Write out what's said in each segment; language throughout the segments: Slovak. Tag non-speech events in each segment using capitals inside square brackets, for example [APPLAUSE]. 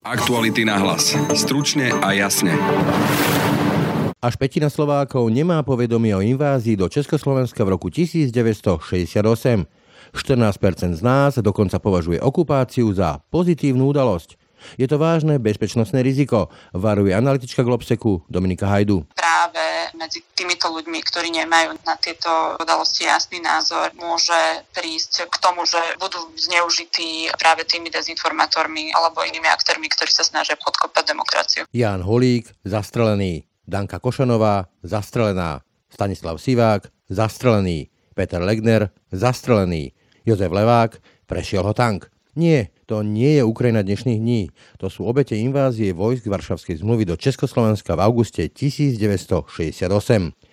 Aktuality na hlas. Stručne a jasne. Až petina Slovákov nemá povedomie o invázii do Československa v roku 1968. 14% z nás dokonca považuje okupáciu za pozitívnu udalosť. Je to vážne bezpečnostné riziko, varuje analytička Globseku Dominika Hajdu. Medzi týmito ľuďmi, ktorí nemajú na tieto udalosti jasný názor, môže prísť k tomu, že budú zneužití práve tými dezinformátormi alebo inými aktérmi, ktorí sa snažia podkopať demokraciu. Jan Holík, zastrelený. Danka Košanová, zastrelená. Stanislav Sivák, zastrelený. Peter Legner, zastrelený. Jozef Levák, prešiel ho tank. Nie, to nie je Ukrajina dnešných dní. To sú obete invázie vojsk Varšavskej zmluvy do Československa v auguste 1968.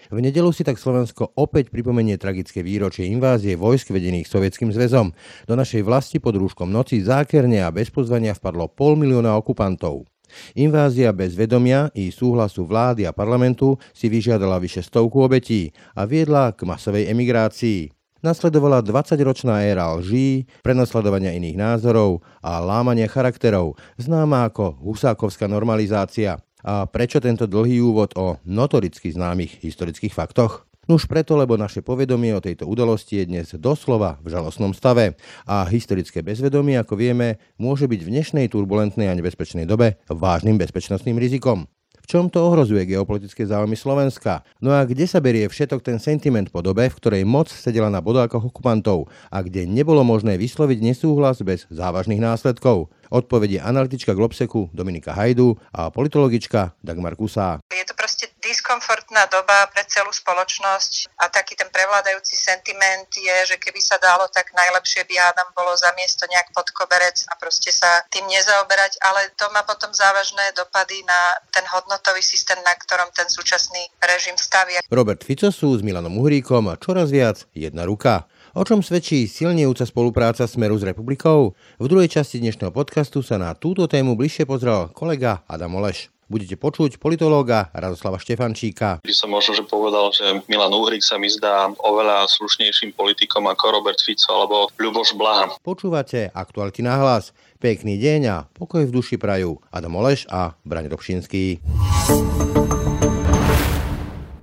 V nedelu si tak Slovensko opäť pripomenie tragické výročie invázie vojsk vedených Sovietským zväzom. Do našej vlasti pod rúškom noci zákerne a bez pozvania vpadlo pol milióna okupantov. Invázia bez vedomia i súhlasu vlády a parlamentu si vyžiadala vyše stovku obetí a viedla k masovej emigrácii. Nasledovala 20-ročná éra lží, prenasledovania iných názorov a lámania charakterov, známa ako husákovská normalizácia. A prečo tento dlhý úvod o notoricky známych historických faktoch? Nuž preto, lebo naše povedomie o tejto udalosti je dnes doslova v žalostnom stave a historické bezvedomie, ako vieme, môže byť v dnešnej turbulentnej a nebezpečnej dobe vážnym bezpečnostným rizikom. Čom to ohrozuje geopolitické záujmy Slovenska? No a kde sa berie všetok ten sentiment po dobe, v ktorej moc sedela na bodákoch okupantov a kde nebolo možné vysloviť nesúhlas bez závažných následkov? Odpovede analytička Globseku Dominika Hajdu a politologička Dagmar Kusá. Je to proste diskomfortná doba pre celú spoločnosť a taký ten prevládajúci sentiment je, že keby sa dalo, tak najlepšie by hádam bolo za miesto nejak pod koberec a proste sa tým nezaoberať, ale to má potom závažné dopady na ten hodnotový systém, na ktorom ten súčasný režim stavia. Robert Fico sú s Milanom Uhríkom a čoraz viac jedna ruka. O čom svedčí silnejúca spolupráca Smeru s republikou? V druhej časti dnešného podcastu sa na túto tému bližšie pozrel kolega Adam Oleš budete počuť politológa Radoslava Štefančíka. By som možno že povedal, že Milan Uhrik sa mi zdá oveľa slušnejším politikom ako Robert Fico alebo Ľuboš Blaha. Počúvate aktuality na hlas. Pekný deň a pokoj v duši prajú Adam Oleš a Braň Robšinský.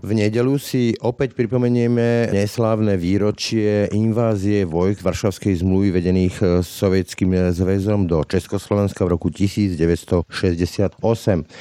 V nedelu si opäť pripomenieme neslávne výročie invázie vojsk Varšavskej zmluvy vedených e, Sovietským zväzom do Československa v roku 1968.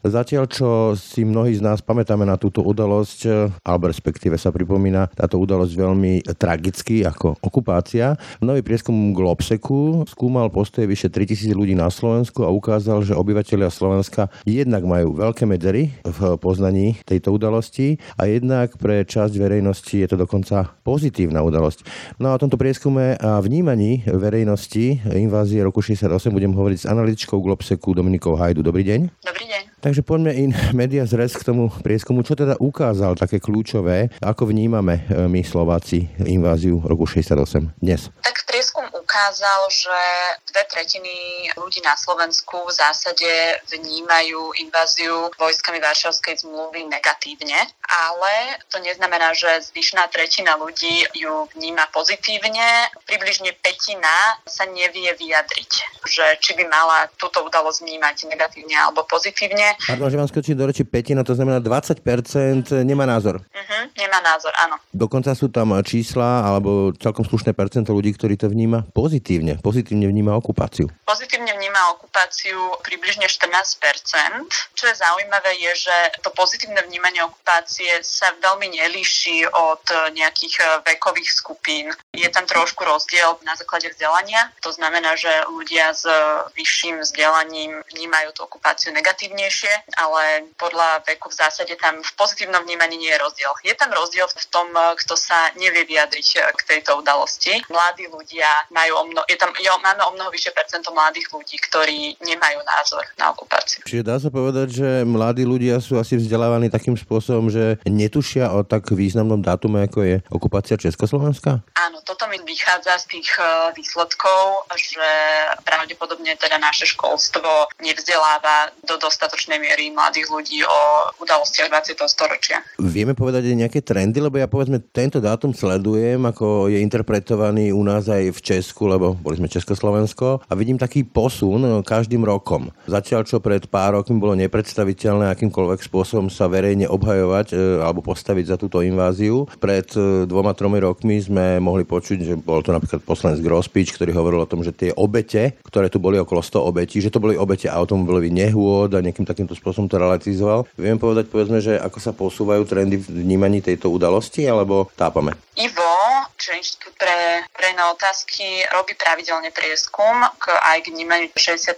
Zatiaľ, čo si mnohí z nás pamätáme na túto udalosť, e, alebo respektíve sa pripomína táto udalosť veľmi tragicky ako okupácia, nový prieskum Globseku skúmal postoje vyše 3000 ľudí na Slovensku a ukázal, že obyvateľia Slovenska jednak majú veľké medzery v poznaní tejto udalosti a jednak pre časť verejnosti je to dokonca pozitívna udalosť. No a o tomto prieskume a vnímaní verejnosti invázie roku 68 budem hovoriť s analytičkou Globseku Dominikou Hajdu. Dobrý deň. Dobrý deň. Takže poďme in [LAUGHS] media zres k tomu prieskumu. Čo teda ukázal také kľúčové? Ako vnímame e, my Slováci inváziu roku 68 dnes? Tak prieskum ukázal, že dve tretiny ľudí na Slovensku v zásade vnímajú inváziu vojskami Varšavskej zmluvy negatívne, ale to neznamená, že zvyšná tretina ľudí ju vníma pozitívne. Približne petina sa nevie vyjadriť, že či by mala túto udalosť vnímať negatívne alebo pozitívne. Pardon, že vám skočím do reči petina, to znamená 20% nemá názor. Uh-huh, nemá názor, áno. Dokonca sú tam čísla, alebo celkom slušné percento ľudí, ktorí to vníma pozitívne. Pozitívne vníma okupáciu. Pozitívne vníma okupáciu približne 14%. Čo je zaujímavé je, že to pozitívne vnímanie okupácie sa veľmi nelíši od nejakých vekových skupín. Je tam trošku rozdiel na základe vzdelania. To znamená, že ľudia s vyšším vzdelaním vnímajú tú okupáciu negatívnejšie ale podľa veku v zásade tam v pozitívnom vnímaní nie je rozdiel. Je tam rozdiel v tom, kto sa nevie vyjadriť k tejto udalosti. Mladí ľudia majú o mnoho, je tam, je, máme o mnoho vyššie percento mladých ľudí, ktorí nemajú názor na okupáciu. Čiže dá sa povedať, že mladí ľudia sú asi vzdelávaní takým spôsobom, že netušia o tak významnom dátume, ako je okupácia Československa? Áno, toto mi vychádza z tých eh, výsledkov, že pravdepodobne teda naše školstvo nevzdeláva do dostatočnej miery mladých ľudí o udalostiach 20. storočia. Vieme povedať aj nejaké trendy, lebo ja povedzme tento dátum sledujem, ako je interpretovaný u nás aj v Česku Slovensku, lebo boli sme Československo a vidím taký posun každým rokom. Zatiaľ, čo pred pár rokmi bolo nepredstaviteľné akýmkoľvek spôsobom sa verejne obhajovať e, alebo postaviť za túto inváziu, pred e, dvoma, tromi rokmi sme mohli počuť, že bol to napríklad poslanec Grospič, ktorý hovoril o tom, že tie obete, ktoré tu boli okolo 100 obetí, že to boli obete automobilových nehôd a nejakým takýmto spôsobom to relativizoval. Viem povedať, povedzme, že ako sa posúvajú trendy v vnímaní tejto udalosti, alebo tápame? Ivo, čo Inštitút pre verejné otázky, robí pravidelne prieskum k, aj k vnímaniu 68.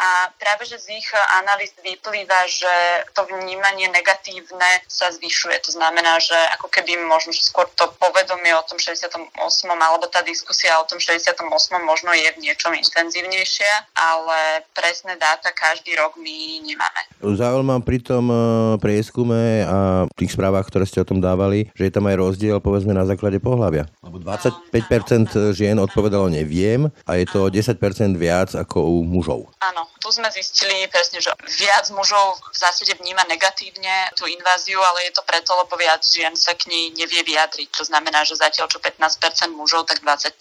A práve, že z ich analýz vyplýva, že to vnímanie negatívne sa zvyšuje. To znamená, že ako keby možno že skôr to povedomie o tom 68. alebo tá diskusia o tom 68. možno je v niečom intenzívnejšia, ale presné dáta každý rok my nemáme. Zaujímam pri tom eh, prieskume a tých správach, ktoré ste o tom dávali, že je tam aj rozdiel, povedzme, na základe pohľavia. Lebo 25% žien odpovedalo neviem a je to 10% viac ako u mužov. Áno, tu sme zistili presne, že viac mužov v zásade vníma negatívne tú inváziu, ale je to preto, lebo viac žien sa k nej nevie vyjadriť. To znamená, že zatiaľ čo 15% mužov, tak 25%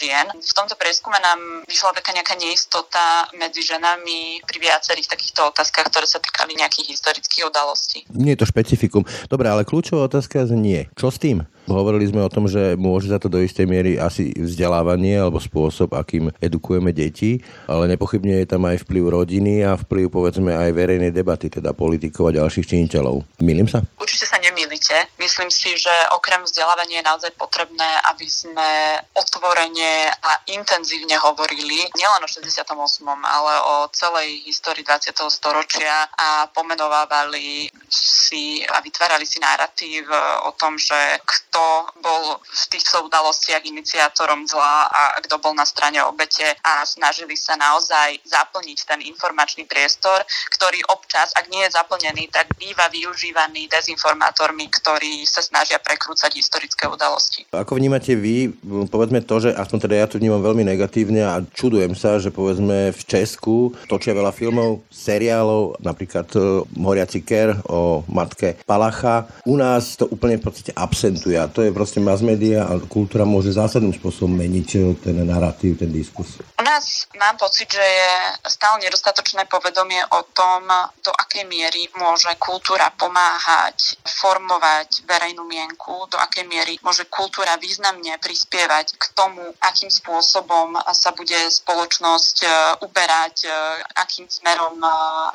žien. V tomto prieskume nám vyšla taká nejaká neistota medzi ženami pri viacerých takýchto otázkach, ktoré sa týkali nejakých historických udalostí. Nie je to špecifikum. Dobre, ale kľúčová otázka znie, čo s tým? Hovorili sme o tom, že môže za to do istej miery asi vzdelávanie alebo spôsob, akým edukujeme deti, ale nepochybne je tam aj vplyv rodiny a vplyv povedzme aj verejnej debaty, teda politikov a ďalších činiteľov. Milím sa? Určite sa nemýlite. Myslím si, že okrem vzdelávania je naozaj potrebné, aby sme otvorene a intenzívne hovorili nielen o 68., ale o celej histórii 20. storočia a pomenovávali si a vytvárali si narratív o tom, že kto kto bol v týchto udalostiach iniciátorom zla a kto bol na strane obete a snažili sa naozaj zaplniť ten informačný priestor, ktorý občas, ak nie je zaplnený, tak býva využívaný dezinformátormi, ktorí sa snažia prekrúcať historické udalosti. Ako vnímate vy, povedzme to, že aspoň teda ja to vnímam veľmi negatívne a čudujem sa, že povedzme v Česku točia veľa filmov, seriálov, napríklad e, Moriaci Ker o matke Palacha. U nás to úplne v podstate absentuje to je proste mass media a kultúra môže zásadným spôsobom meniť eh, ten narratív, ten diskus. U nás mám pocit, že je stále nedostatočné povedomie o tom, do akej miery môže kultúra pomáhať formovať verejnú mienku, do akej miery môže kultúra významne prispievať k tomu, akým spôsobom sa bude spoločnosť eh, uberať, eh, akým smerom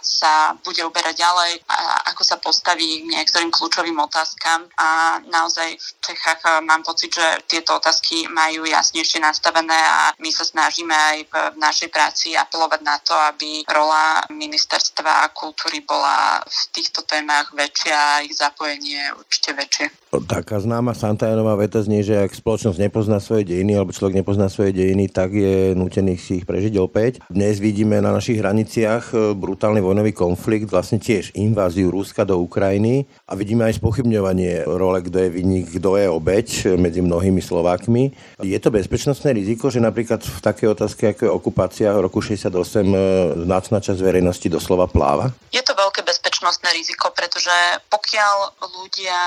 sa bude uberať ďalej, a ako sa postaví k niektorým kľúčovým otázkam a naozaj v Čechách mám pocit, že tieto otázky majú jasnejšie nastavené a my sa snažíme aj v našej práci apelovať na to, aby rola ministerstva kultúry bola v týchto témach väčšia a ich zapojenie určite väčšie. Taká známa Santajanová veta znie, že ak spoločnosť nepozná svoje dejiny alebo človek nepozná svoje dejiny, tak je nutený si ich prežiť opäť. Dnes vidíme na našich hraniciach e, brutálny vojnový konflikt, vlastne tiež inváziu Ruska do Ukrajiny a vidíme aj spochybňovanie role, kto je vinník, kto je obeď medzi mnohými Slovákmi. Je to bezpečnostné riziko, že napríklad v takej otázke, ako je okupácia roku 68, e, značná časť verejnosti doslova pláva? Je to veľké bezpečnostné riziko, pretože pokiaľ ľudia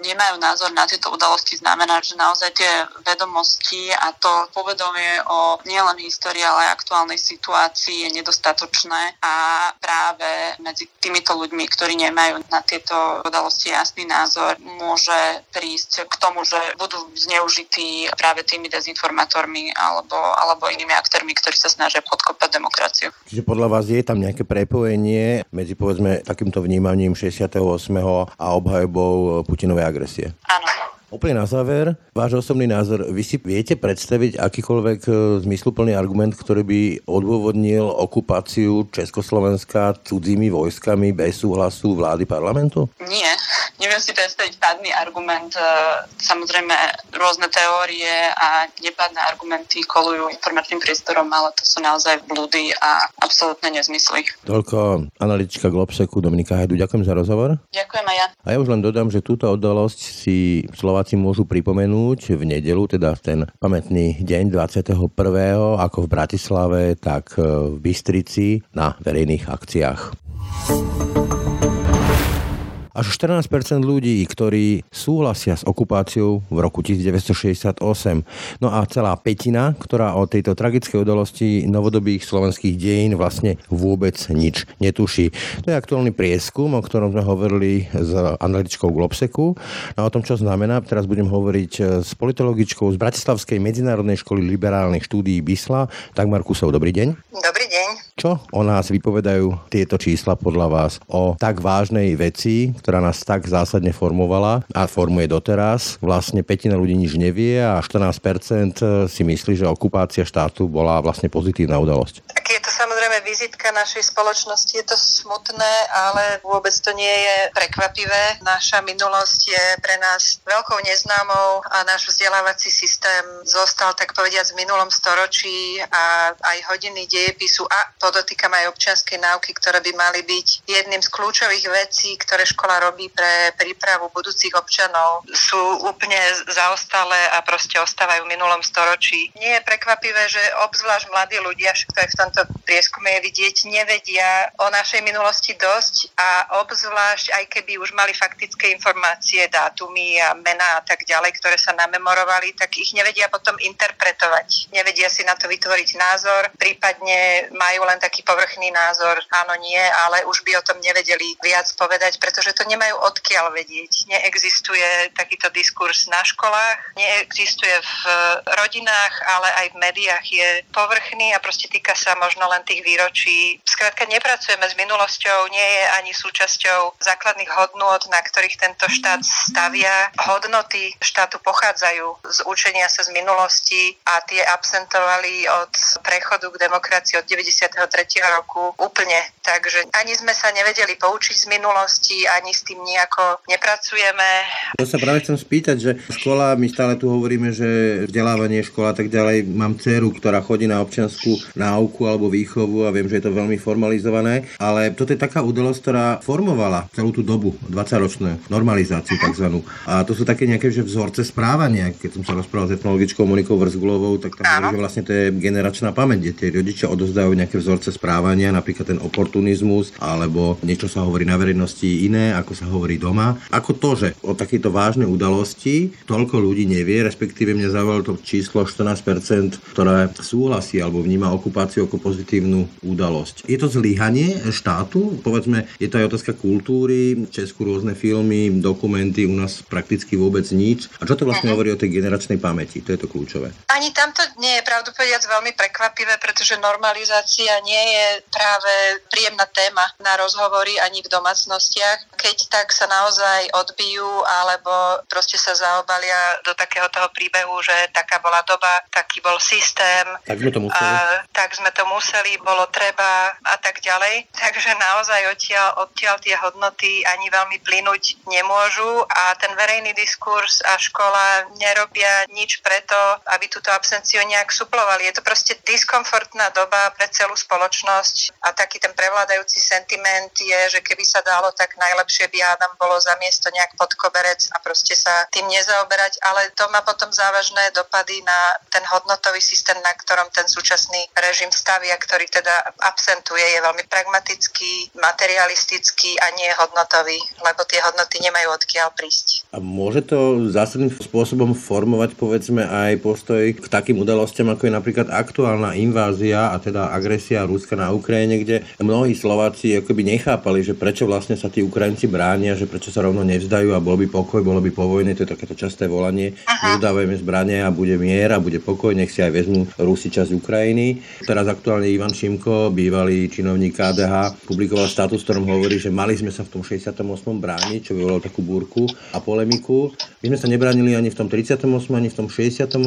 nemajú majú názor na tieto udalosti, znamená, že naozaj tie vedomosti a to povedomie o nielen histórii, ale aj aktuálnej situácii je nedostatočné a práve medzi týmito ľuďmi, ktorí nemajú na tieto udalosti jasný názor, môže prísť k tomu, že budú zneužití práve tými dezinformátormi alebo, alebo inými aktérmi, ktorí sa snažia podkopať demokraciu. Čiže podľa vás je tam nejaké prepojenie medzi povedzme takýmto vnímaním 68. a obhajobou Putinovej agresie? Áno. Úplne na záver, váš osobný názor, vy si viete predstaviť akýkoľvek e, zmysluplný argument, ktorý by odôvodnil okupáciu Československa cudzími vojskami bez súhlasu vlády parlamentu? Nie, neviem si predstaviť pádny argument. E, samozrejme, rôzne teórie a nepádne argumenty kolujú informačným priestorom, ale to sú naozaj blúdy a absolútne nezmysly. Toľko analytička Globseku Dominika Hajdu. Ďakujem za rozhovor. Ďakujem aj ja. A ja už len dodám, že túto oddalosť si Slováci môžu pripomenúť v nedelu, teda ten pamätný deň 21. ako v Bratislave, tak e, v Bystrici na verejných akciách. Až 14% ľudí, ktorí súhlasia s okupáciou v roku 1968. No a celá petina, ktorá o tejto tragickej udalosti novodobých slovenských dejín vlastne vôbec nič netuší. To je aktuálny prieskum, o ktorom sme hovorili s analytičkou Globseku. No a o tom, čo znamená, teraz budem hovoriť s politologičkou z Bratislavskej medzinárodnej školy liberálnych štúdií BISLA, Dagmar Kusov. Dobrý deň. Dobrý. Čo o nás vypovedajú tieto čísla podľa vás o tak vážnej veci, ktorá nás tak zásadne formovala a formuje doteraz? Vlastne petina ľudí nič nevie a 14% si myslí, že okupácia štátu bola vlastne pozitívna udalosť. Tak je to samozrejme vizitka našej spoločnosti, je to smutné, ale vôbec to nie je prekvapivé. Naša minulosť je pre nás veľkou neznámou a náš vzdelávací systém zostal tak povediať v minulom storočí a aj hodiny dejepisu a podotýkam aj občianskej náuky, ktoré by mali byť jedným z kľúčových vecí, ktoré škola robí pre prípravu budúcich občanov, sú úplne zaostalé a proste ostávajú v minulom storočí. Nie je prekvapivé, že obzvlášť mladí ľudia, však to aj v tomto prieskume je vidieť, nevedia o našej minulosti dosť a obzvlášť aj keby už mali faktické informácie, dátumy a mená a tak ďalej, ktoré sa namemorovali, tak ich nevedia potom interpretovať. Nevedia si na to vytvoriť názor, prípadne majú len taký povrchný názor, áno, nie, ale už by o tom nevedeli viac povedať, pretože to nemajú odkiaľ vedieť. Neexistuje takýto diskurs na školách, neexistuje v rodinách, ale aj v médiách. Je povrchný a proste týka sa možno len tých výročí. Skrátka nepracujeme s minulosťou, nie je ani súčasťou základných hodnôt, na ktorých tento štát stavia. Hodnoty štátu pochádzajú z učenia sa z minulosti a tie absentovali od prechodu k demokracii od 93. roku úplne. Takže ani sme sa nevedeli poučiť z minulosti, ani s tým nejako nepracujeme. To sa práve chcem spýtať, že škola, my stále tu hovoríme, že vzdelávanie škola tak ďalej, mám dceru, ktorá chodí na občianskú náuku alebo výchovu a viem, že je to veľmi formalizované, ale toto je taká udalosť, ktorá formovala celú tú dobu, 20-ročnú normalizáciu tzv. A to sú také nejaké že vzorce správania. Keď som sa rozprával s etnologičkou Monikou Vrzgulovou, tak tam hovorí, že vlastne to je generačná pamäť, kde tie rodičia odozdajú nejaké vzorce správania, napríklad ten oportunizmus, alebo niečo sa hovorí na verejnosti iné, ako sa hovorí doma. Ako to, že o takejto vážnej udalosti toľko ľudí nevie, respektíve mňa zaujalo to číslo 14%, ktoré súhlasí alebo vníma okupáciu ako pozitívnu udalosť. Je to zlyhanie štátu? Povedzme, je to aj otázka kultúry, v Česku rôzne filmy, dokumenty, u nás prakticky vôbec nič. A čo to vlastne hovorí o tej generačnej pamäti? To je to kľúčové. Ani tamto nie je pravdu povedať veľmi prekvapivé, pretože normalizácia nie je práve príjemná téma na rozhovory ani v domácnostiach. Keď tak sa naozaj odbijú alebo proste sa zaobalia do takého toho príbehu, že taká bola doba, taký bol systém. Tak sme to museli. A, tak sme to museli, bolo treba a tak ďalej. Takže naozaj odtiaľ, odtiaľ tie hodnoty ani veľmi plynúť nemôžu a ten verejný diskurs a škola nerobia nič preto, aby túto absenciu nejak suplovali. Je to proste diskomfortná doba pre celú spoločnosť a taký ten prevládajúci sentiment je, že keby sa dalo, tak najlepšie by Adam bolo za miesto nejak pod koberec a proste sa tým nezaoberať, ale to má potom závažné dopady na ten hodnotový systém, na ktorom ten súčasný režim stavia, ktorý teda absentuje, je veľmi pragmatický, materialistický a nie hodnotový, lebo tie hodnoty nemajú odkiaľ prísť. A môže to zásadným spôsobom formovať povedzme aj postoj k takým udalostiam, ako je napríklad aktuálna invázia a teda agresia Ruska na Ukrajine, kde mnohí Slováci akoby nechápali, že prečo vlastne sa tí Ukrajinci bránia, že prečo sa rovno nevzdajú a bol by pokoj, bolo by po vojne, to je takéto časté volanie, vzdávajme zbranie a bude mier a bude pokoj, nech si aj vezmú Rusi časť Ukrajiny. Teraz aktuálne Ivan Šimko, bývalý činovník KDH, publikoval status, ktorom hovorí, že mali sme sa v tom 68. brániť, čo vyvolalo takú búrku a polemiku. My sme sa nebránili ani v tom 38., ani v tom 68.,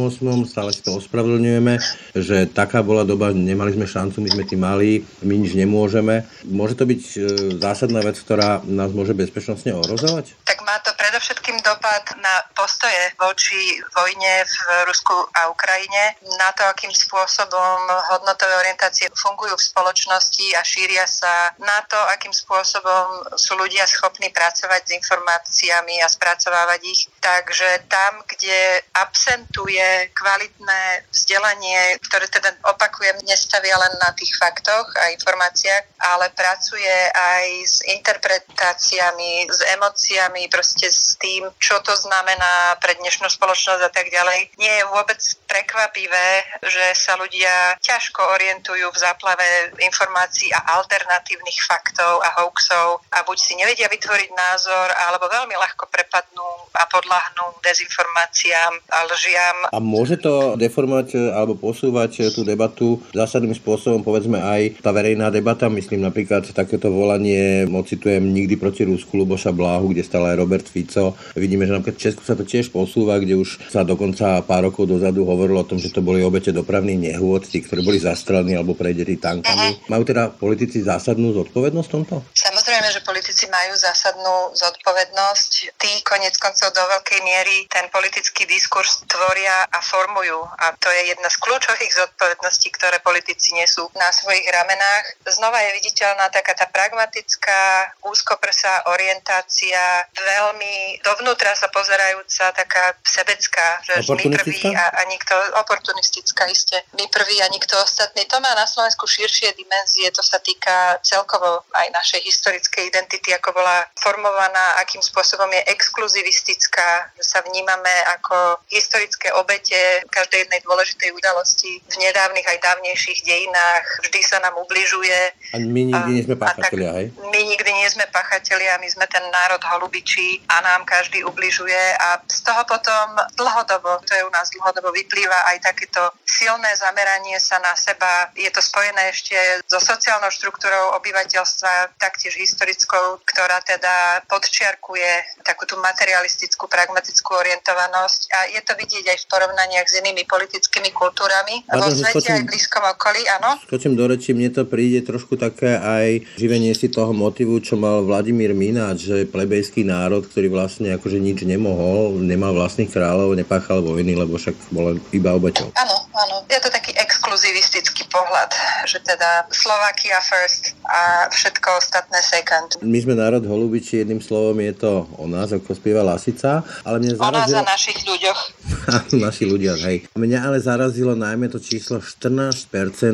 stále si to ospravedlňujeme, že taká bola doba, nemali sme šancu, my sme tí mali, my nič nemôžeme. Môže to byť e, zásadná vec, ktorá nás môže bezpečnostne ohrozovať? Tak má to predovšetkým dopad na postoje voči vojne v Rusku a Ukrajine, na to, akým spôsobom hodnotové orientácie fungujú v spoločnosti a šíria sa, na to, akým spôsobom sú ľudia schopní pracovať s informáciami a spracovávať ich. Takže tam, kde absentuje kvalitné vzdelanie, ktoré teda opakujem, nestavia len na tých faktoch a informáciách, ale pracuje aj s interpretáciami, s emóciami, proste s tým, čo to znamená pre dnešnú spoločnosť a tak ďalej. Nie je vôbec prekvapivé, že sa ľudia ťažko orientujú v záplave informácií a alternatívnych faktov a hoaxov a buď si nevedia vytvoriť názor, alebo veľmi ľahko prepadnú a podľahnú dezinformáciám a lžiam. A môže to deformovať alebo posúvať tú debatu zásadným spôsobom, povedzme aj tá verejná debata, myslím napríklad takéto volanie, ocitujem nikdy proti Rusku Luboša Bláhu, kde stále aj Robert Fico. Vidíme, že napríklad v Česku sa to tiež posúva, kde už sa dokonca pár rokov dozadu hovorilo o tom, že to boli obete dopravných nehôd, tí, ktorí boli zastrelení alebo prejdeli tankami. Uh-huh. Majú teda politici zásadnú zodpovednosť v tomto? Samozrejme, že politici majú zásadnú zodpovednosť. Tí konec koncov do veľkej miery ten politický diskurs tvoria a formujú. A to je jedna z kľúčových zodpovedností, ktoré politici nesú na svojich ramenách. Znova je viditeľná taká tá pragmatická, úzkoprsá orientácia, veľmi dovnútra sa pozerajúca, taká sebecká, že my prví a, a nikto, oportunistická iste, my prví a nikto ostatný. To má na Slovensku širšie dimenzie, to sa týka celkovo aj našej historickej identity, ako bola formovaná, akým spôsobom je exkluzivistická, že sa vnímame ako historické obete každej jednej dôležitej udalosti v nedávnych aj dávnejších dejinách. Vždy sa nám ubližuje. A my nikdy nie sme pachatelia, hej? My nikdy nie sme pachatelia, my sme ten národ holubičí a nám každý ubližuje a z toho potom dlhodobo, to je u nás dlhodobo vyplýva aj takéto silné zameranie sa na seba. Je to spojené ešte so sociálnou štruktúrou obyvateľstva, taktiež historickou, ktorá teda podčiarkuje takú tú materialistickú, pragmatickú orientovanosť a je to vidieť aj v porovnaniach s inými politickými kultúrami vo svete skočím, aj v blízkom okolí, áno. Skočím do reči, mne to príde trošku také aj živenie si toho motivu, čo mal Vladimír Mináč, že plebejský národ, ktorý vlastne akože nič nemohol, nemal vlastných kráľov, nepáchal vojny, lebo však bol iba obeťou. Áno, áno. Je to taký exkluzivistický pohľad, že teda Slovakia first a všetko ostatné second. My sme národ holubiči, jedným slovom je to o nás, ako spieva Lasica, ale mňa zarazilo... O nás a našich ľuďoch. [LAUGHS] Naši ľudia, hej. Mňa ale zarazilo najmä to číslo 14%,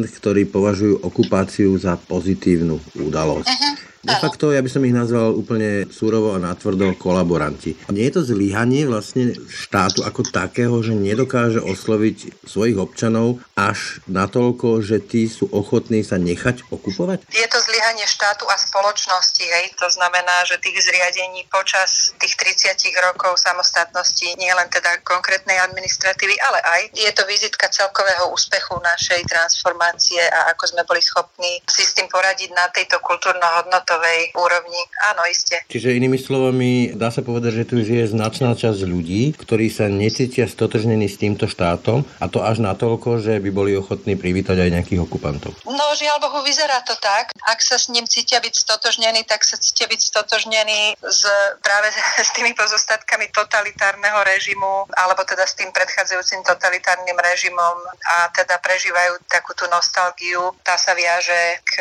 ktorí považujú okupáciu za pozitívnu udalosť. Uh-huh. De facto, ja by som ich nazval úplne súrovo a natvrdo kolaboranti. Nie je to zlyhanie vlastne štátu ako takého, že nedokáže osloviť svojich občanov až natoľko, že tí sú ochotní sa nechať okupovať? Je to zlyhanie štátu a spoločnosti, hej. To znamená, že tých zriadení počas tých 30 rokov samostatnosti, nie len teda konkrétnej administratívy, ale aj je to vizitka celkového úspechu našej transformácie a ako sme boli schopní si s tým poradiť na tejto kultúrno-hodnotovej hodnotovej úrovni. Áno, iste. Čiže inými slovami, dá sa povedať, že tu žije značná časť ľudí, ktorí sa necítia stotožnení s týmto štátom a to až natoľko, že by boli ochotní privítať aj nejakých okupantov. No, žiaľ Bohu, vyzerá to tak. Ak sa s ním cítia byť stotožnení, tak sa cítia byť stotožnení s, práve s [LAUGHS] tými pozostatkami totalitárneho režimu, alebo teda s tým predchádzajúcim totalitárnym režimom a teda prežívajú takú tú nostalgiu. Tá sa viaže k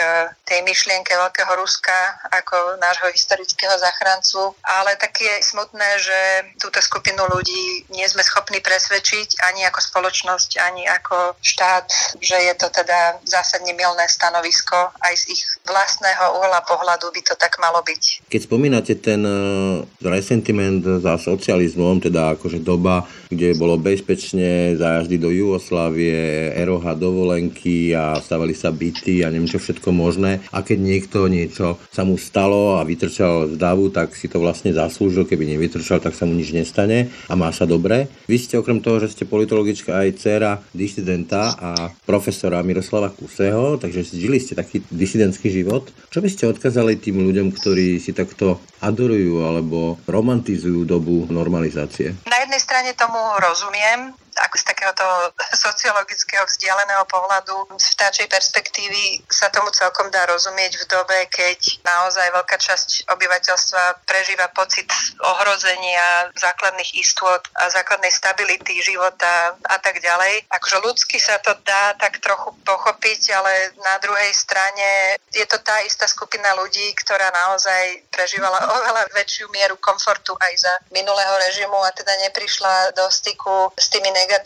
tej myšlienke Veľkého Ruska, ako nášho historického zachrancu, ale tak je smutné, že túto skupinu ľudí nie sme schopní presvedčiť ani ako spoločnosť, ani ako štát, že je to teda zásadne milné stanovisko. Aj z ich vlastného uhla pohľadu by to tak malo byť. Keď spomínate ten uh, resentiment za socializmom, teda akože doba, kde bolo bezpečne zájazdy do Jugoslávie, eroha dovolenky a stavali sa byty a neviem čo všetko možné. A keď niekto niečo sa mu stalo a vytrčal z davu, tak si to vlastne zaslúžil, keby nevytrčal, tak sa mu nič nestane a má sa dobre. Vy ste okrem toho, že ste politologička aj dcera disidenta a profesora Miroslava Kuseho, takže žili ste taký disidentský život. Čo by ste odkázali tým ľuďom, ktorí si takto adorujú alebo romantizujú dobu normalizácie? Na jednej strane tomu rozumiem, ako z takého takého toho sociologického vzdialeného pohľadu z vtáčej perspektívy sa tomu celkom dá rozumieť v dobe, keď naozaj veľká časť obyvateľstva prežíva pocit ohrozenia základných istôt a základnej stability života a tak ďalej. Akože ľudsky sa to dá tak trochu pochopiť, ale na druhej strane je to tá istá skupina ľudí, ktorá naozaj prežívala oveľa väčšiu mieru komfortu aj za minulého režimu a teda neprišla do styku s tými negatívnymi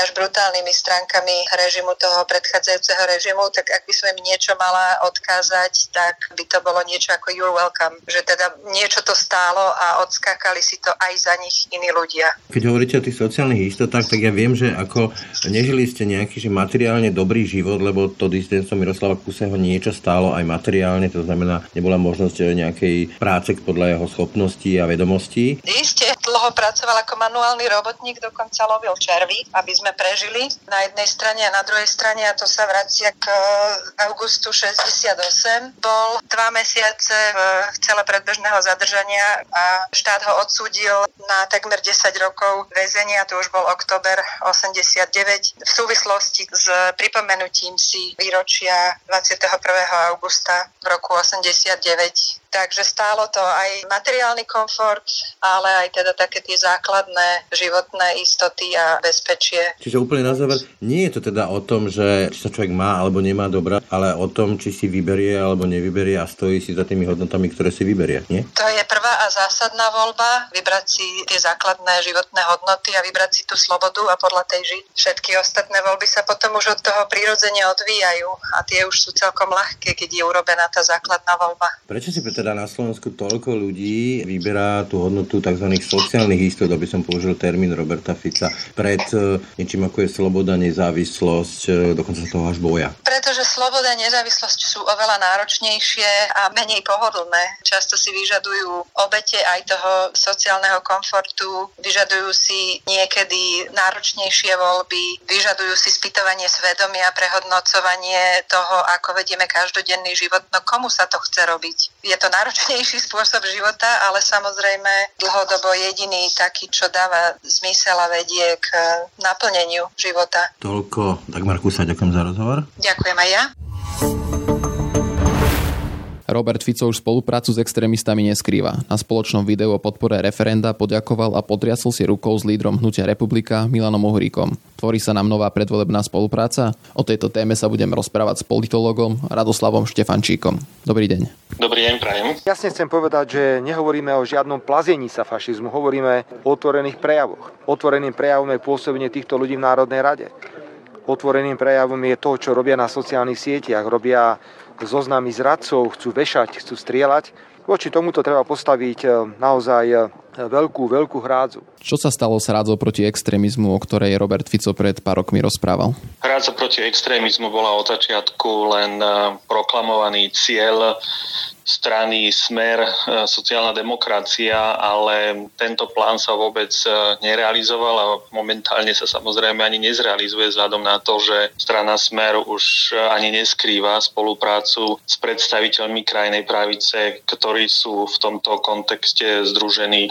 až brutálnymi stránkami režimu toho predchádzajúceho režimu, tak ak by som im niečo mala odkázať, tak by to bolo niečo ako you're welcome. Že teda niečo to stálo a odskákali si to aj za nich iní ľudia. Keď hovoríte o tých sociálnych istotách, tak ja viem, že ako nežili ste nejaký že materiálne dobrý život, lebo to disidentstvo Miroslava Kuseho niečo stálo aj materiálne, to znamená, nebola možnosť nejakej práce podľa jeho schopností a vedomostí. Isté, dlho pracoval ako manuálny robotník, dokonca lovil červy, aby sme prežili na jednej strane a na druhej strane, a to sa vracia k augustu 68. Bol dva mesiace v celé predbežného zadržania a štát ho odsúdil na takmer 10 rokov väzenia, to už bol október 89, v súvislosti s pripomenutím si výročia 21. augusta v roku 89 Takže stálo to aj materiálny komfort, ale aj teda také tie základné životné istoty a bezpečie. Čiže úplne na záver, nie je to teda o tom, že či sa človek má alebo nemá dobrá, ale o tom, či si vyberie alebo nevyberie a stojí si za tými hodnotami, ktoré si vyberie, nie? To je prvá a zásadná voľba, vybrať si tie základné životné hodnoty a vybrať si tú slobodu a podľa tej žiť. Všetky ostatné voľby sa potom už od toho prirodzene odvíjajú a tie už sú celkom ľahké, keď je urobená tá základná voľba. Prečo si teda na Slovensku toľko ľudí vyberá tú hodnotu tzv. sociálnych istot, aby som použil termín Roberta Fica, pred niečím ako je sloboda, nezávislosť, e, dokonca toho až boja? Pretože sloboda a nezávislosť sú oveľa náročnejšie a menej pohodlné. Často si vyžadujú obete aj toho sociálneho komfortu, vyžadujú si niekedy náročnejšie voľby, vyžadujú si spýtovanie svedomia, prehodnocovanie toho, ako vedieme každodenný život. No komu sa to chce robiť? Je to náročnejší spôsob života, ale samozrejme dlhodobo jediný taký, čo dáva zmysel a vedie k naplneniu života. Toľko, tak Marku sa ďakujem za rozhovor. Ďakujem aj ja. Robert Fico už spoluprácu s extrémistami neskrýva. Na spoločnom videu o podpore referenda poďakoval a podriasol si rukou s lídrom hnutia Republika Milanom Uhríkom. Tvorí sa nám nová predvolebná spolupráca? O tejto téme sa budem rozprávať s politologom Radoslavom Štefančíkom. Dobrý deň. Dobrý deň, prajem. Jasne chcem povedať, že nehovoríme o žiadnom plazení sa fašizmu, hovoríme o otvorených prejavoch. Otvoreným prejavom je pôsobenie týchto ľudí v Národnej rade. Otvoreným prejavom je to, čo robia na sociálnych sieťach. Robia zoznamy zradcov, chcú vešať, chcú strieľať. Voči tomuto treba postaviť e, naozaj e, veľkú, veľkú hrádzu. Čo sa stalo s hrádzou proti extrémizmu, o ktorej Robert Fico pred pár rokmi rozprával? Hrádza proti extrémizmu bola od začiatku len e, proklamovaný cieľ strany Smer e, sociálna demokracia, ale tento plán sa vôbec e, nerealizoval a momentálne sa samozrejme ani nezrealizuje vzhľadom na to, že strana Smer už ani neskrýva spoluprácu s predstaviteľmi krajnej pravice, ktorí sú v tomto kontexte združení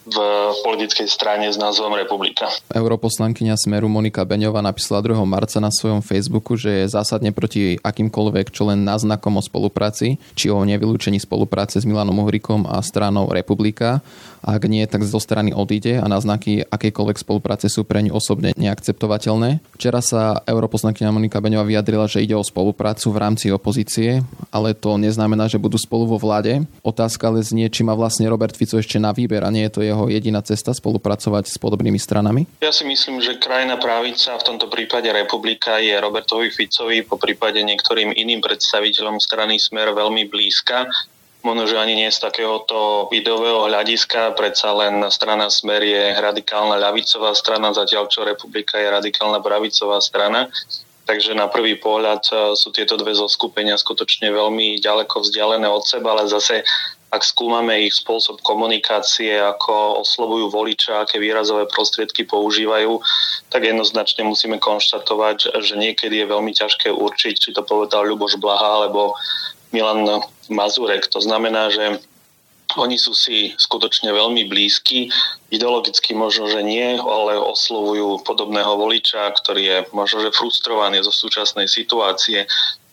v politickej strane s názvom Republika. Europoslankyňa Smeru Monika Beňová napísala 2. marca na svojom Facebooku, že je zásadne proti akýmkoľvek čo len náznakom o spolupráci, či o nevylúčení spolupráce s Milanom Uhrikom a stranou Republika ak nie, tak zo strany odíde a náznaky akejkoľvek spolupráce sú pre ňu osobne neakceptovateľné. Včera sa europoslankyňa Monika Beňová vyjadrila, že ide o spoluprácu v rámci opozície, ale to neznamená, že budú spolu vo vláde. Otázka ale znie, či má vlastne Robert Fico ešte na výber a nie je to jeho jediná cesta spolupracovať s podobnými stranami? Ja si myslím, že krajná právica, v tomto prípade republika, je Robertovi Ficovi, po prípade niektorým iným predstaviteľom strany Smer veľmi blízka možno, že ani nie z takéhoto videového hľadiska, predsa len strana Smer je radikálna ľavicová strana, zatiaľ čo Republika je radikálna pravicová strana. Takže na prvý pohľad e, sú tieto dve zoskupenia skutočne veľmi ďaleko vzdialené od seba, ale zase ak skúmame ich spôsob komunikácie, ako oslovujú voliča, aké výrazové prostriedky používajú, tak jednoznačne musíme konštatovať, že niekedy je veľmi ťažké určiť, či to povedal Ľuboš Blaha alebo Milan Mazurek. To znamená, že Oni sú si skutočne veľmi blízki, ideologicky možno, že nie, ale oslovujú podobného voliča, ktorý je možno, že frustrovaný zo súčasnej situácie,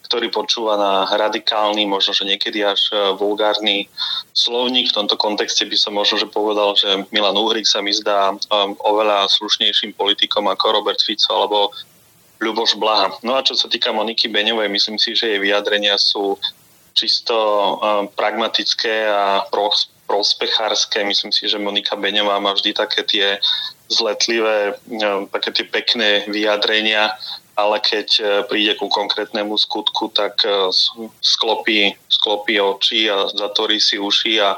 ktorý počúva na radikálny, možno, že niekedy až e, vulgárny slovník. V tomto kontexte by som možno, že povedal, že Milan Uhrik sa mi zdá um, oveľa slušnejším politikom ako Robert Fico alebo Ľuboš Blaha. No a čo sa týka Moniky Beňovej, myslím si, že jej vyjadrenia sú čisto uh, pragmatické a prospechárske. Myslím si, že Monika Beňová má vždy také tie zletlivé, uh, také tie pekné vyjadrenia, ale keď uh, príde ku konkrétnemu skutku, tak sklopí, sklopí oči a zatvorí si uši a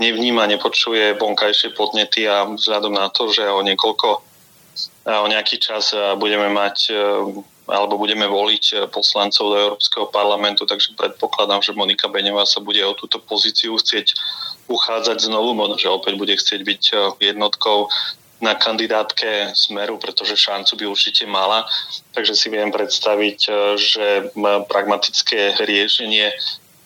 nevníma, nepočuje vonkajšie podnety a vzhľadom na to, že o niekoľko o nejaký čas budeme mať alebo budeme voliť poslancov do Európskeho parlamentu, takže predpokladám, že Monika Beňová sa bude o túto pozíciu chcieť uchádzať znovu, možno, že opäť bude chcieť byť jednotkou na kandidátke Smeru, pretože šancu by určite mala. Takže si viem predstaviť, eh, že pragmatické riešenie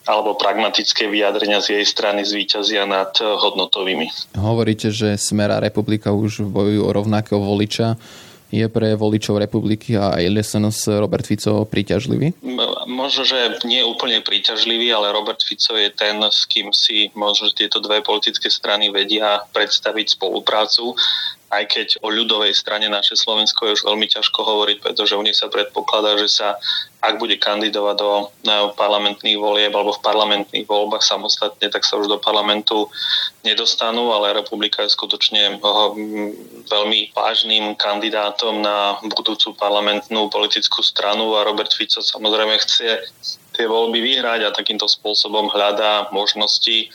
alebo pragmatické vyjadrenia z jej strany zvíťazia nad hodnotovými. Hovoríte, že Smera republika už bojujú o rovnakého voliča je pre voličov republiky a aj SNS Robert Fico príťažlivý? Možno, že nie úplne príťažlivý, ale Robert Fico je ten, s kým si možno tieto dve politické strany vedia predstaviť spoluprácu aj keď o ľudovej strane naše Slovensko je už veľmi ťažko hovoriť, pretože u nich sa predpokladá, že sa, ak bude kandidovať do parlamentných volieb alebo v parlamentných voľbách samostatne, tak sa už do parlamentu nedostanú, ale republika je skutočne veľmi vážnym kandidátom na budúcu parlamentnú politickú stranu a Robert Fico samozrejme chce tie voľby vyhrať a takýmto spôsobom hľadá možnosti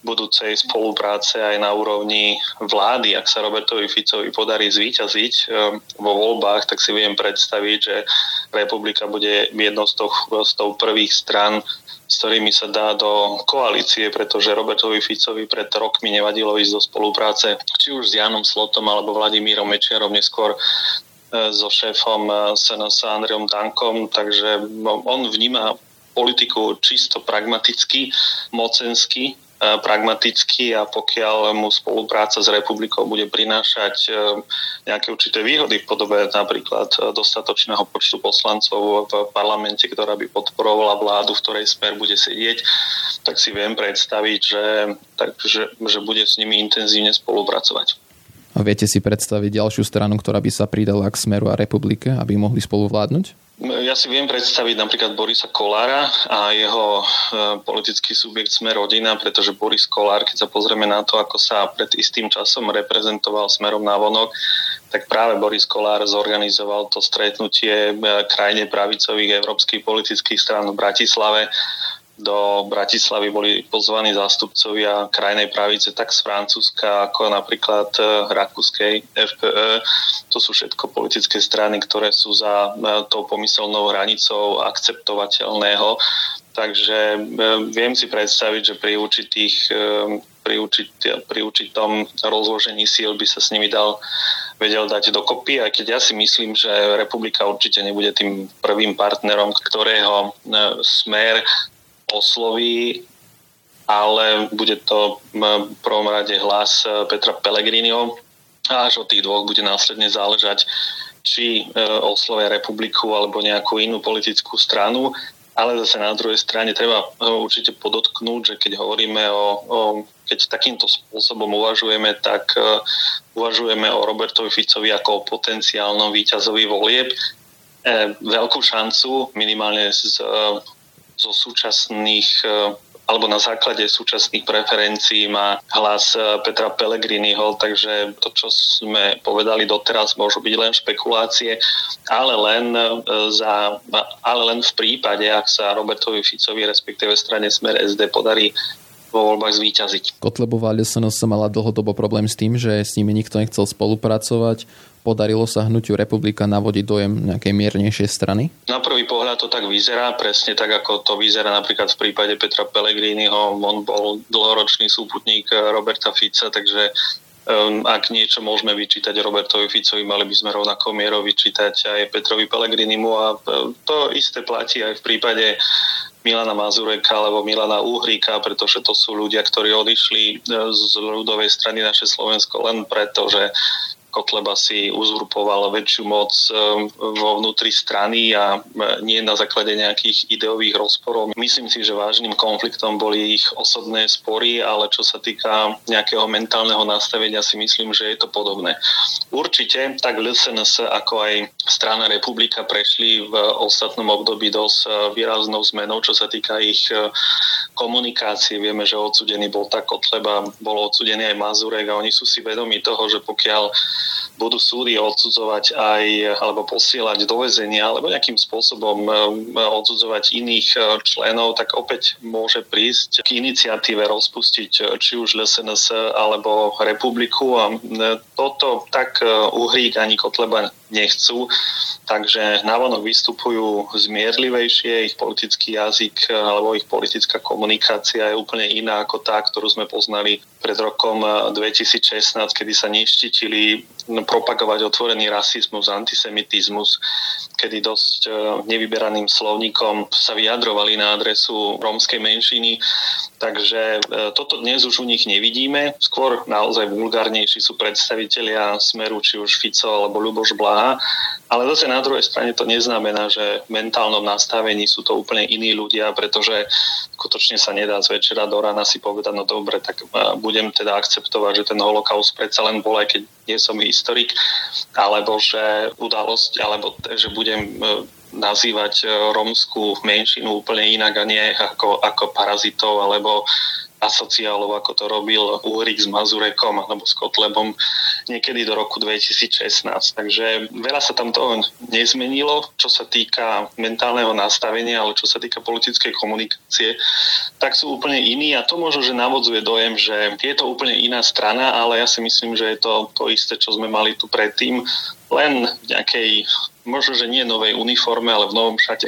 budúcej spolupráce aj na úrovni vlády. Ak sa Robertovi Ficovi podarí zvíťaziť ehm, vo voľbách, tak si viem predstaviť, že republika bude jednou z toho prvých stran, s ktorými sa dá do koalície, pretože Robertovi Ficovi pred rokmi nevadilo ísť do spolupráce či už s Janom Slotom alebo Vladimírom Mečiarom, neskôr ehm, so šéfom SNS ehm, Andreom Dankom, takže no, on vníma politiku čisto pragmaticky, mocensky pragmatický a pokiaľ mu spolupráca s republikou bude prinášať e, nejaké určité výhody v podobe napríklad dostatočného počtu poslancov v parlamente, ktorá by podporovala vládu, v ktorej smer bude sedieť, tak si viem predstaviť, že, tak, že bude s nimi intenzívne spolupracovať. A viete si predstaviť ďalšiu stranu, ktorá by sa pridala k Smeru a republike, aby mohli spolu vládnuť? Ja si viem predstaviť napríklad Borisa Kolára a jeho e, politický subjekt Sme rodina, pretože Boris Kolár, keď sa pozrieme na to, ako sa pred istým časom reprezentoval smerom na vonok, tak práve Boris Kolár zorganizoval to stretnutie e, krajine pravicových európskych politických strán v Bratislave do Bratislavy boli pozvaní zástupcovia krajnej pravice tak z Francúzska ako napríklad e, rakúskej FPE. To sú všetko politické strany, ktoré sú za e, tou pomyselnou hranicou akceptovateľného. Takže e, viem si predstaviť, že pri určitých pri, určit, pri určitom rozložení síl by sa s nimi dal vedel dať dokopy, aj keď ja si myslím, že republika určite nebude tým prvým partnerom, ktorého smer osloví, ale bude to v prvom rade hlas e, Petra Pellegriniho a až od tých dvoch bude následne záležať, či e, oslovia republiku alebo nejakú inú politickú stranu. Ale zase na druhej strane treba e, určite podotknúť, že keď hovoríme o, o keď takýmto spôsobom uvažujeme, tak uvažujeme o Robertovi Ficovi ako o potenciálnom víťazovi volieb. Veľkú šancu minimálne z zo súčasných e, alebo na základe súčasných preferencií má hlas e, Petra Pellegriniho, takže to, čo sme povedali doteraz, môžu byť len špekulácie, ale len, e, za, ale len v prípade, ak sa Robertovi Ficovi, respektíve strane Smer SD podarí vo voľbách zvíťaziť. Kotlebová sa mala dlhodobo problém s tým, že s nimi nikto nechcel spolupracovať podarilo sa hnutiu republika navodiť dojem nejakej miernejšej strany? Na prvý pohľad to tak vyzerá, presne tak ako to vyzerá napríklad v prípade Petra Pellegriniho. On bol dlhoročný súputník Roberta Fica, takže ak niečo môžeme vyčítať Robertovi Ficovi, mali by sme rovnako mierou vyčítať aj Petrovi Pellegrinimu a to isté platí aj v prípade Milana Mazureka alebo Milana Uhríka, pretože to sú ľudia, ktorí odišli e, z ľudovej strany naše Slovensko len preto, že Kotleba si uzurpoval väčšiu moc e, vo vnútri strany a e, nie na základe nejakých ideových rozporov. Myslím si, že vážnym konfliktom boli ich osobné spory, ale čo sa týka nejakého mentálneho nastavenia si myslím, že je to podobné. Určite tak LSNS ako aj strana Republika prešli v ostatnom období dosť e, výraznou zmenou, čo sa týka ich komunikácie. Vieme, že odsudený bol tak Kotleba, bol odsudený aj Mazurek a oni sú si vedomi toho, že pokiaľ budú súdy odsudzovať aj alebo posielať do väzenia alebo nejakým spôsobom um, odsudzovať iných uh, členov, tak opäť môže prísť k iniciatíve rozpustiť uh, či už LSNS alebo republiku. A uh, toto tak Uhrík ani Kotleba nechcú, takže navonok vystupujú zmierlivejšie, ich politický jazyk alebo ich politická komunikácia je úplne iná ako tá, ktorú sme poznali pred rokom 2016, kedy sa neštítili propagovať otvorený rasizmus, antisemitizmus, kedy dosť e, nevyberaným slovníkom sa vyjadrovali na adresu rómskej menšiny. Takže e, toto dnes už u nich nevidíme. Skôr naozaj vulgárnejší sú predstavitelia Smeru, či už Fico alebo Ľuboš Blaha. Ale zase na druhej strane to neznamená, že v mentálnom nastavení sú to úplne iní ľudia, pretože skutočne sa nedá z večera do rána si povedať, no dobre, tak e, budem teda akceptovať, že ten holokaust predsa len bol, aj keď nie som historik, alebo že udalosť, alebo že budem e, nazývať e, rómskú menšinu úplne inak a nie ako, ako parazitov alebo asociálov, ako to robil Uhrik s Mazurekom alebo s Kotlebom niekedy do roku 2016. Takže veľa sa tam toho nezmenilo, čo sa týka mentálneho nastavenia, ale čo sa týka politickej komunikácie, tak sú úplne iní. A to možno, že navodzuje dojem, že je to úplne iná strana, ale ja si myslím, že je to to isté, čo sme mali tu predtým, len v nejakej, možno, že nie novej uniforme, ale v novom šate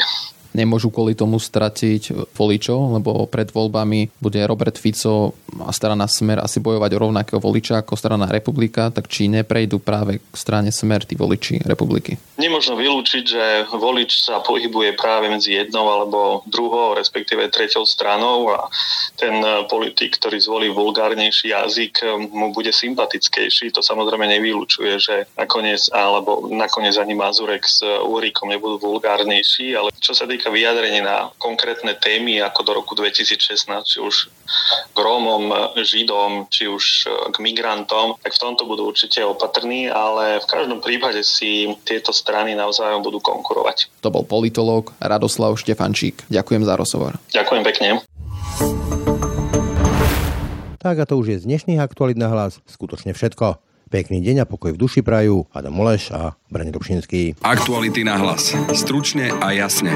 nemôžu kvôli tomu stratiť voličov, lebo pred voľbami bude Robert Fico a strana Smer asi bojovať o rovnakého voliča ako strana Republika, tak či neprejdú práve k strane Smer tí voliči Republiky? Nemôžno vylúčiť, že volič sa pohybuje práve medzi jednou alebo druhou, respektíve treťou stranou a ten politik, ktorý zvolí vulgárnejší jazyk, mu bude sympatickejší. To samozrejme nevylúčuje, že nakoniec, alebo nakoniec ani Mazurek s Úrikom nebudú vulgárnejší, ale čo sa týka týka vyjadrení na konkrétne témy ako do roku 2016, či už k Rómom, Židom, či už e, k migrantom, tak v tomto budú určite opatrní, ale v každom prípade si tieto strany navzájom budú konkurovať. To bol politológ Radoslav Štefančík. Ďakujem za rozhovor. Ďakujem pekne. Tak a to už je z dnešných aktualít na hlas skutočne všetko. Pekný deň a pokoj v duši prajú Adam Moleš a Brane Dobšinský. Aktuality na hlas. Stručne a jasne.